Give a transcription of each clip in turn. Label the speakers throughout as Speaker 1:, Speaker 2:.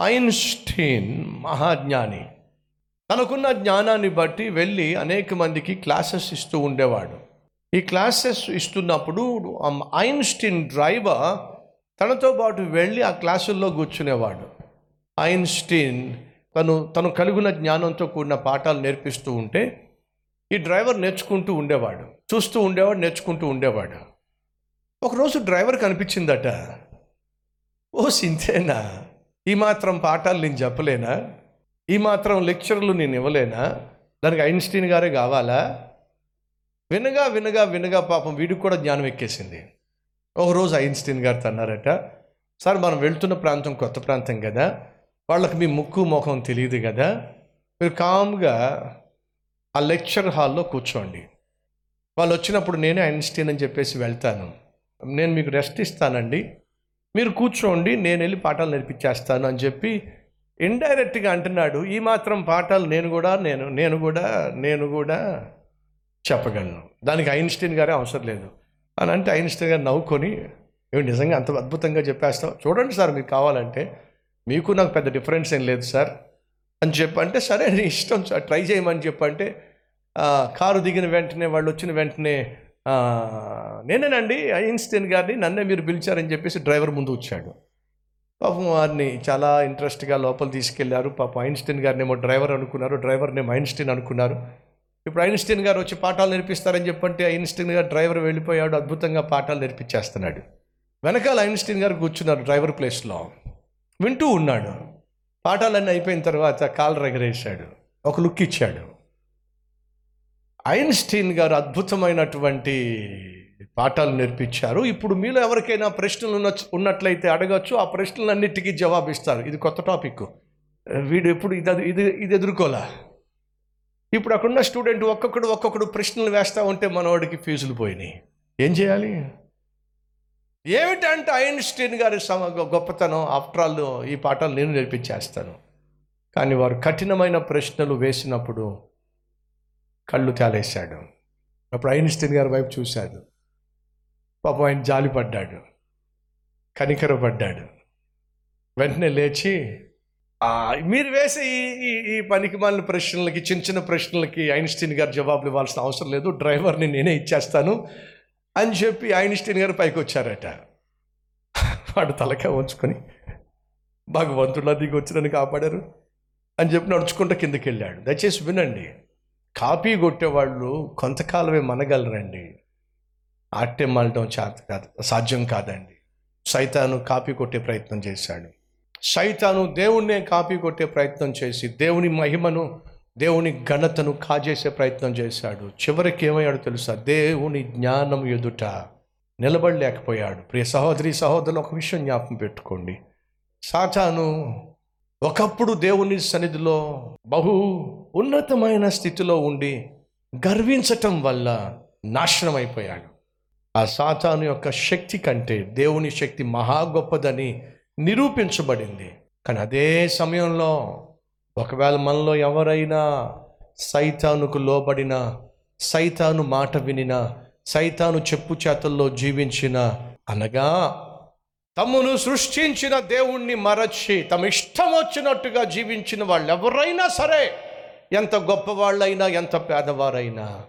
Speaker 1: Einstein మహాజ్ఞాని. తనకున్న జ్ఞానాన్ని బట్టి వెళ్ళి అనేక మందికి క్లాసెస్ ఇస్తూ ఉండేవాడు. ఈ క్లాసెస్ ఇస్తున్నప్పుడు ఐన్స్టీన్ డ్రైవర్ తనతో పాటు వెళ్ళి ఆ క్లాసుల్లో కూర్చునేవాడు. ఐన్స్టీన్ తను తను కలిగిన జ్ఞానంతో కూడిన పాఠాలు నేర్పిస్తూ ఉంటే ఈ డ్రైవర్ నేర్చుకుంటూ ఉండేవాడు. చూస్తూ ఉండేవాడు నేర్చుకుంటూ ఉండేవాడు. ఒకరోజు డ్రైవర్ కనిపించిందట. ఓ సింతేనా ఈ మాత్రం పాఠాలు నేను చెప్పలేనా? ఈ మాత్రం లెక్చర్లు నేను ఇవ్వలేనా? దానికి ఐన్స్టీన్ గారే కావాలా? వినగా వినగా వినగా పాపం వీడికి కూడా జ్ఞానం ఎక్కేసింది. ఒకరోజు ఐన్స్టీన్ గారితో అన్నారట సార్ మనం వెళ్తున్న ప్రాంతం కొత్త ప్రాంతం కదా. వాళ్ళకి మీ ముక్కు ముఖం తెలియదు కదా. మీరు కామ్గా ఆ లెక్చర్ హాల్లో కూర్చోండి. వాళ్ళు వచ్చినప్పుడు నేనే ఐన్స్టీన్ అని చెప్పేసి వెళ్తాను. నేను మీకు రెస్ట్ ఇస్తానండి. మీరు కూర్చోండి నేను వెళ్ళి పాఠాలు నేర్పించేస్తాను అని చెప్పి ఇండైరెక్ట్గా అంటున్నాడు. ఈ మాత్రం పాఠాలు నేను కూడా నేను నేను కూడా నేను కూడా చెప్పగలను. దానికి ఐన్స్టీన్ గారే అవసరం లేదు. అని అంటే ఐన్స్టీన్ గారు నవ్వుకొని ఏమి నిజంగా అంత అద్భుతంగా చెప్పేస్తావు? చూడండి సార్ మీకు కావాలంటే మీకు నాకు పెద్ద డిఫరెన్స్ ఏం లేదు సార్ అని చెప్పంటే సరే నీ ఇష్టం సార్ ట్రై చేయమని చెప్పంటే కారు దిగిన వెంటనే వాళ్ళు వచ్చిన వెంటనే నేనేనండి ఐన్స్టీన్ గారిని నన్నే మీరు పిలిచారని చెప్పేసి డ్రైవర్ ముందు వచ్చాడు. పాపం వారిని చాలా ఇంట్రెస్ట్గా లోపల తీసుకెళ్ళారు. పాపం ఐన్స్టీన్ గారిని ఏమో డ్రైవర్ అనుకున్నారు డ్రైవర్ నేమ్ ఐన్స్టీన్ అనుకున్నారు. ఇప్పుడు ఐన్స్టీన్ గారు వచ్చి పాఠాలు నేర్పిస్తారని చెప్పంటే ఐన్స్టీన్ గారు డ్రైవర్ వెళ్ళిపోయాడు అద్భుతంగా పాఠాలు నేర్పించేస్తున్నాడు. వెనకాల ఐన్స్టీన్ గారు కూర్చున్నారు డ్రైవర్ ప్లేస్లో. వింటూ ఉన్నాడు. పాఠాలన్నీ అయిపోయిన తర్వాత కాలు రగరేశాడు. ఒక లుక్ ఇచ్చాడు. ఐన్స్టీన్ గారు అద్భుతమైనటువంటి పాఠాలు నేర్పించారు. ఇప్పుడు మీలో ఎవరికైనా ప్రశ్నలు ఉన్న ఉన్నట్లయితే అడగచ్చు. ఆ ప్రశ్నలన్నిటికీ జవాబిస్తారు. ఇది కొత్త టాపిక్. వీడు ఎప్పుడు ఇది ఇది ఇది ఎదుర్కోలే? ఇప్పుడు అక్కడున్న స్టూడెంట్ ఒక్కొక్కడు ఒక్కొక్కడు ప్రశ్నలు వేస్తూ ఉంటే మనవాడికి ఫీజులు పోయినాయి. ఏం చేయాలి? ఏమిటంటే ఐన్స్టీన్ గారి సమ గొప్పతనం? ఆఫ్టర్ ఆల్ ఈ పాఠాలు నేను నేర్పించేస్తాను. కానీ వారు కఠినమైన ప్రశ్నలు వేసినప్పుడు కళ్ళు తేలేశాడు అప్పుడు ఐన్స్టీన్ గారి వైపు చూశాడు. పాపం ఆయన జాలిపడ్డాడు కనికరపడ్డాడు వెంటనే లేచి మీరు వేసే ఈ ఈ ఈ పనికి మాలిన ప్రశ్నలకి చిన్న చిన్న ప్రశ్నలకి ఐన్స్టీన్ గారు జవాబులు ఇవ్వాల్సిన అవసరం లేదు. డ్రైవర్ని నేనే ఇచ్చేస్తాను అని చెప్పి ఐన్స్టీన్ గారు పైకి వచ్చారట. వాడు తలక ఉంచుకొని భగవంతుడు దిగి వచ్చి నన్ను కాపాడారు అని చెప్పి నడుచుకుంటూ కిందకి వెళ్ళాడు. దయచేసి వినండి. కాపీ కొట్టేవాళ్ళు కొంతకాలమే మనగలరండి. ఆట్టే మలటం చేత కాదు సాధ్యం కాదండి. సైతాను కాపీ కొట్టే ప్రయత్నం చేశాడు. సైతాను దేవుణ్ణే కాపీ కొట్టే ప్రయత్నం చేసి దేవుని మహిమను దేవుని ఘనతను కాజేసే ప్రయత్నం చేశాడు. చివరికి ఏమయ్యాడు తెలుసా? దేవుని జ్ఞానం ఎదుట నిలబడలేకపోయాడు. ప్రియ సహోదరి సహోదరులు ఒక విషయం జ్ఞాపం పెట్టుకోండి. సాతాను ఒకప్పుడు దేవుని సన్నిధిలో బహు ఉన్నతమైన స్థితిలో ఉండి గర్వించటం వల్ల నాశనం అయిపోయాడు ఆ సాతాను యొక్క శక్తి కంటే దేవుని శక్తి మహా గొప్పదని నిరూపించబడింది. కానీ అదే సమయంలో ఒకవేళ మనలో ఎవరైనా సైతానుకు లోబడిన సైతాను మాట వినిన సైతాను చెప్పు చేతల్లో జీవించిన అనగా తమను సృష్టించిన దేవుణ్ణి మరచి తమ ఇష్టం వచ్చినట్టుగా జీవించిన వాళ్ళు ఎవరైనా సరే ఎంత గొప్పవాళ్ళైనా ఎంత పేదవారైనా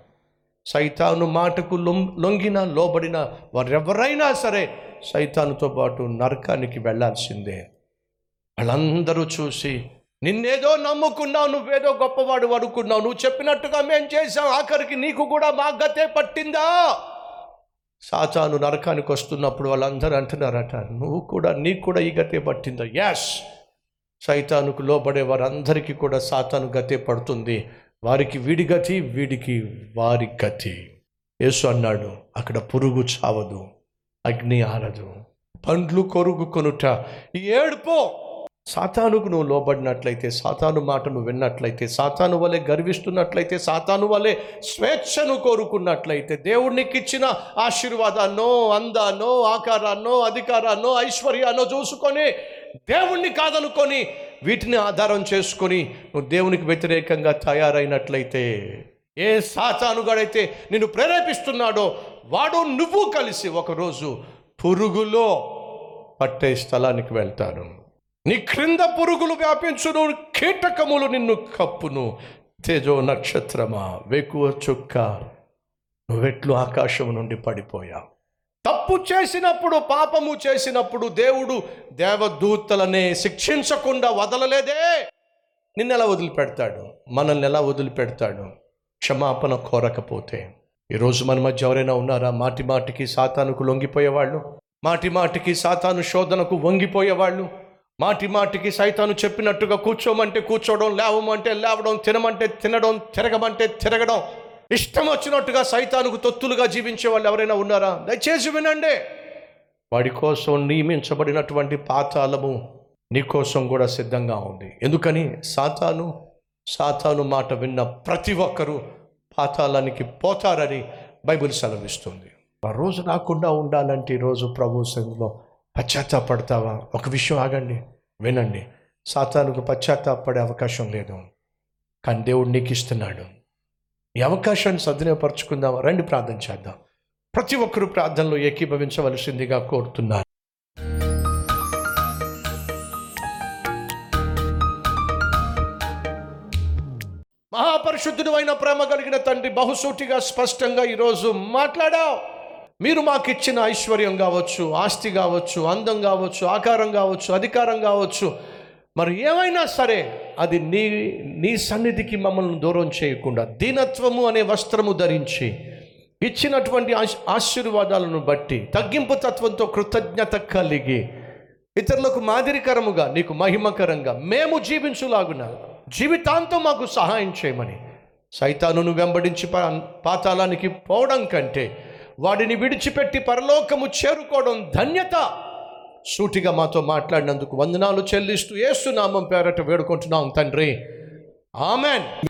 Speaker 1: సైతాను మాటకు లొంగిన లోబడిన వారెవరైనా సరే సైతానుతో పాటు నరకానికి వెళ్ళాల్సిందే. వాళ్ళందరూ చూసి నిన్నేదో నమ్ముకున్నావు నువ్వేదో గొప్పవాడు అనుకున్నావు నువ్వు చెప్పినట్టుగా మేం చేసాం ఆఖరికి నీకు కూడా మా గతే పట్టిందా? సాతాను నరకానికి వస్తున్నప్పుడు వాళ్ళందరూ అంటున్నారట నువ్వు కూడా నీకు కూడా ఈ గతే పట్టిందా? యాస్ సైతానుకు లోబడే వారందరికీ కూడా సాతాను గతే పడుతుంది. వారికి వీడి గతి వీడికి వారి గతి. యేసు అన్నాడు అక్కడ పురుగు చావదు అగ్ని ఆరదు. పండ్లు కొరుగు కొనుట. ఈ ఏడుపో! సాతానుకు నువ్వు లోబడినట్లయితే సాతాను మాట నువ్వు విన్నట్లయితే సాతాను వలె గర్విస్తున్నట్లయితే సాతాను వలె స్వేచ్ఛను కోరుకున్నట్లయితే దేవుడికి ఇచ్చిన ఆశీర్వాదాన్నో అందానో ఆకారాన్నో అధికారాన్నో ఐశ్వర్యాన్నో చూసుకొని దేవుణ్ణి కాదనుకొని వీటిని ఆధారం చేసుకొని నువ్వు దేవునికి వ్యతిరేకంగా తయారైనట్లయితే ఏ సాతానుగాడైతే నిన్ను ప్రేరేపిస్తున్నాడో వాడు నువ్వు కలిసి ఒకరోజు పురుగులో పట్టే స్థలానికి వెళ్తాను. నీ క్రింద పురుగులు వ్యాపించును కీటకములు నిన్ను కప్పును. తేజో నక్షత్రమా వెకువ చుక్క నువ్వెట్లు ఆకాశం నుండి పడిపోయావు. తప్పు చేసినప్పుడు పాపము చేసినప్పుడు దేవుడు దేవదూతలనే శిక్షించకుండా వదలలేదే. నిన్నెలా వదిలిపెడతాడు? మనల్ని ఎలా వదిలిపెడతాడు? క్షమాపణ కోరకపోతే. ఈరోజు మన మధ్య ఎవరైనా ఉన్నారా? మాటి మాటికి సాతానుకు లొంగిపోయేవాళ్ళు? మాటి మాటికి సాతాను శోధనకు వంగిపోయేవాళ్ళు? మాటి మాటికి సైతాను చెప్పినట్టుగా కూర్చోమంటే కూర్చోవడం లేవమంటే లేవడం తినమంటే తినడం తిరగమంటే తిరగడం. ఇష్టం వచ్చినట్టుగా సైతానుకు తొత్తులుగా జీవించే వాళ్ళు ఎవరైనా ఉన్నారా? దయచేసి వినండి. వాడి కోసం నియమించబడినటువంటి పాతాళము నీ కోసం కూడా సిద్ధంగా ఉంది. ఎందుకని? సాతాను సాతాను మాట విన్న ప్రతి ఒక్కరూ పాతాళానికి పోతారని బైబిల్ సెలవిస్తుంది. ఆ రోజు రాకుండా ఉండాలంటే ఈరోజు ప్రభు సంఘంలో పశ్చాత్తాపడతావా? ఒక విషయం ఆగండి వినండి. సాతానుకు పశ్చాత్తాపడే అవకాశం లేదు. కానీ దేవుడు నీకు ఇస్తున్నాడు ఈ అవకాశాన్ని సద్వినియోగపరచుకుందాం రండి ప్రార్థన చేద్దాం. ప్రతి ఒక్కరూ ప్రార్థనలో ఏకీభవించవలసిందిగా కోరుతున్నారు మహాపరిశుద్ధుడు అయిన ప్రేమ కలిగిన తండ్రి బహుసూటిగా స్పష్టంగా ఈరోజు మాట్లాడావు. మీరు మాకు ఇచ్చిన ఐశ్వర్యం కావచ్చు ఆస్తి కావచ్చు అందం కావచ్చు ఆకారం కావచ్చు అధికారం కావచ్చు మరి ఏమైనా సరే అది నీ నీ సన్నిధికి మమ్మల్ని దూరం చేయకుండా దీనత్వము అనే వస్త్రము ధరించి ఇచ్చినటువంటి ఆశీర్వాదాలను బట్టి తగ్గింపు తత్వంతో కృతజ్ఞత కలిగి ఇతరులకు మాదిరికరముగా నీకు మహిమకరంగా మేము జీవించులాగున జీవితాంతం మాకు సహాయం చేయమని సైతాను వెంబడించి పా- పాతాళానికి పోవడం కంటే వాడిని విడిచిపెట్టి పరలోకము చేరుకోవడం ధన్యత. సూటిగా మాతో మాట్లాడినందుకు వందనాలు చెల్లిస్తూ ఏసునామం పేరట వేడుకుంటున్నాం తండ్రి. ఆమెన్.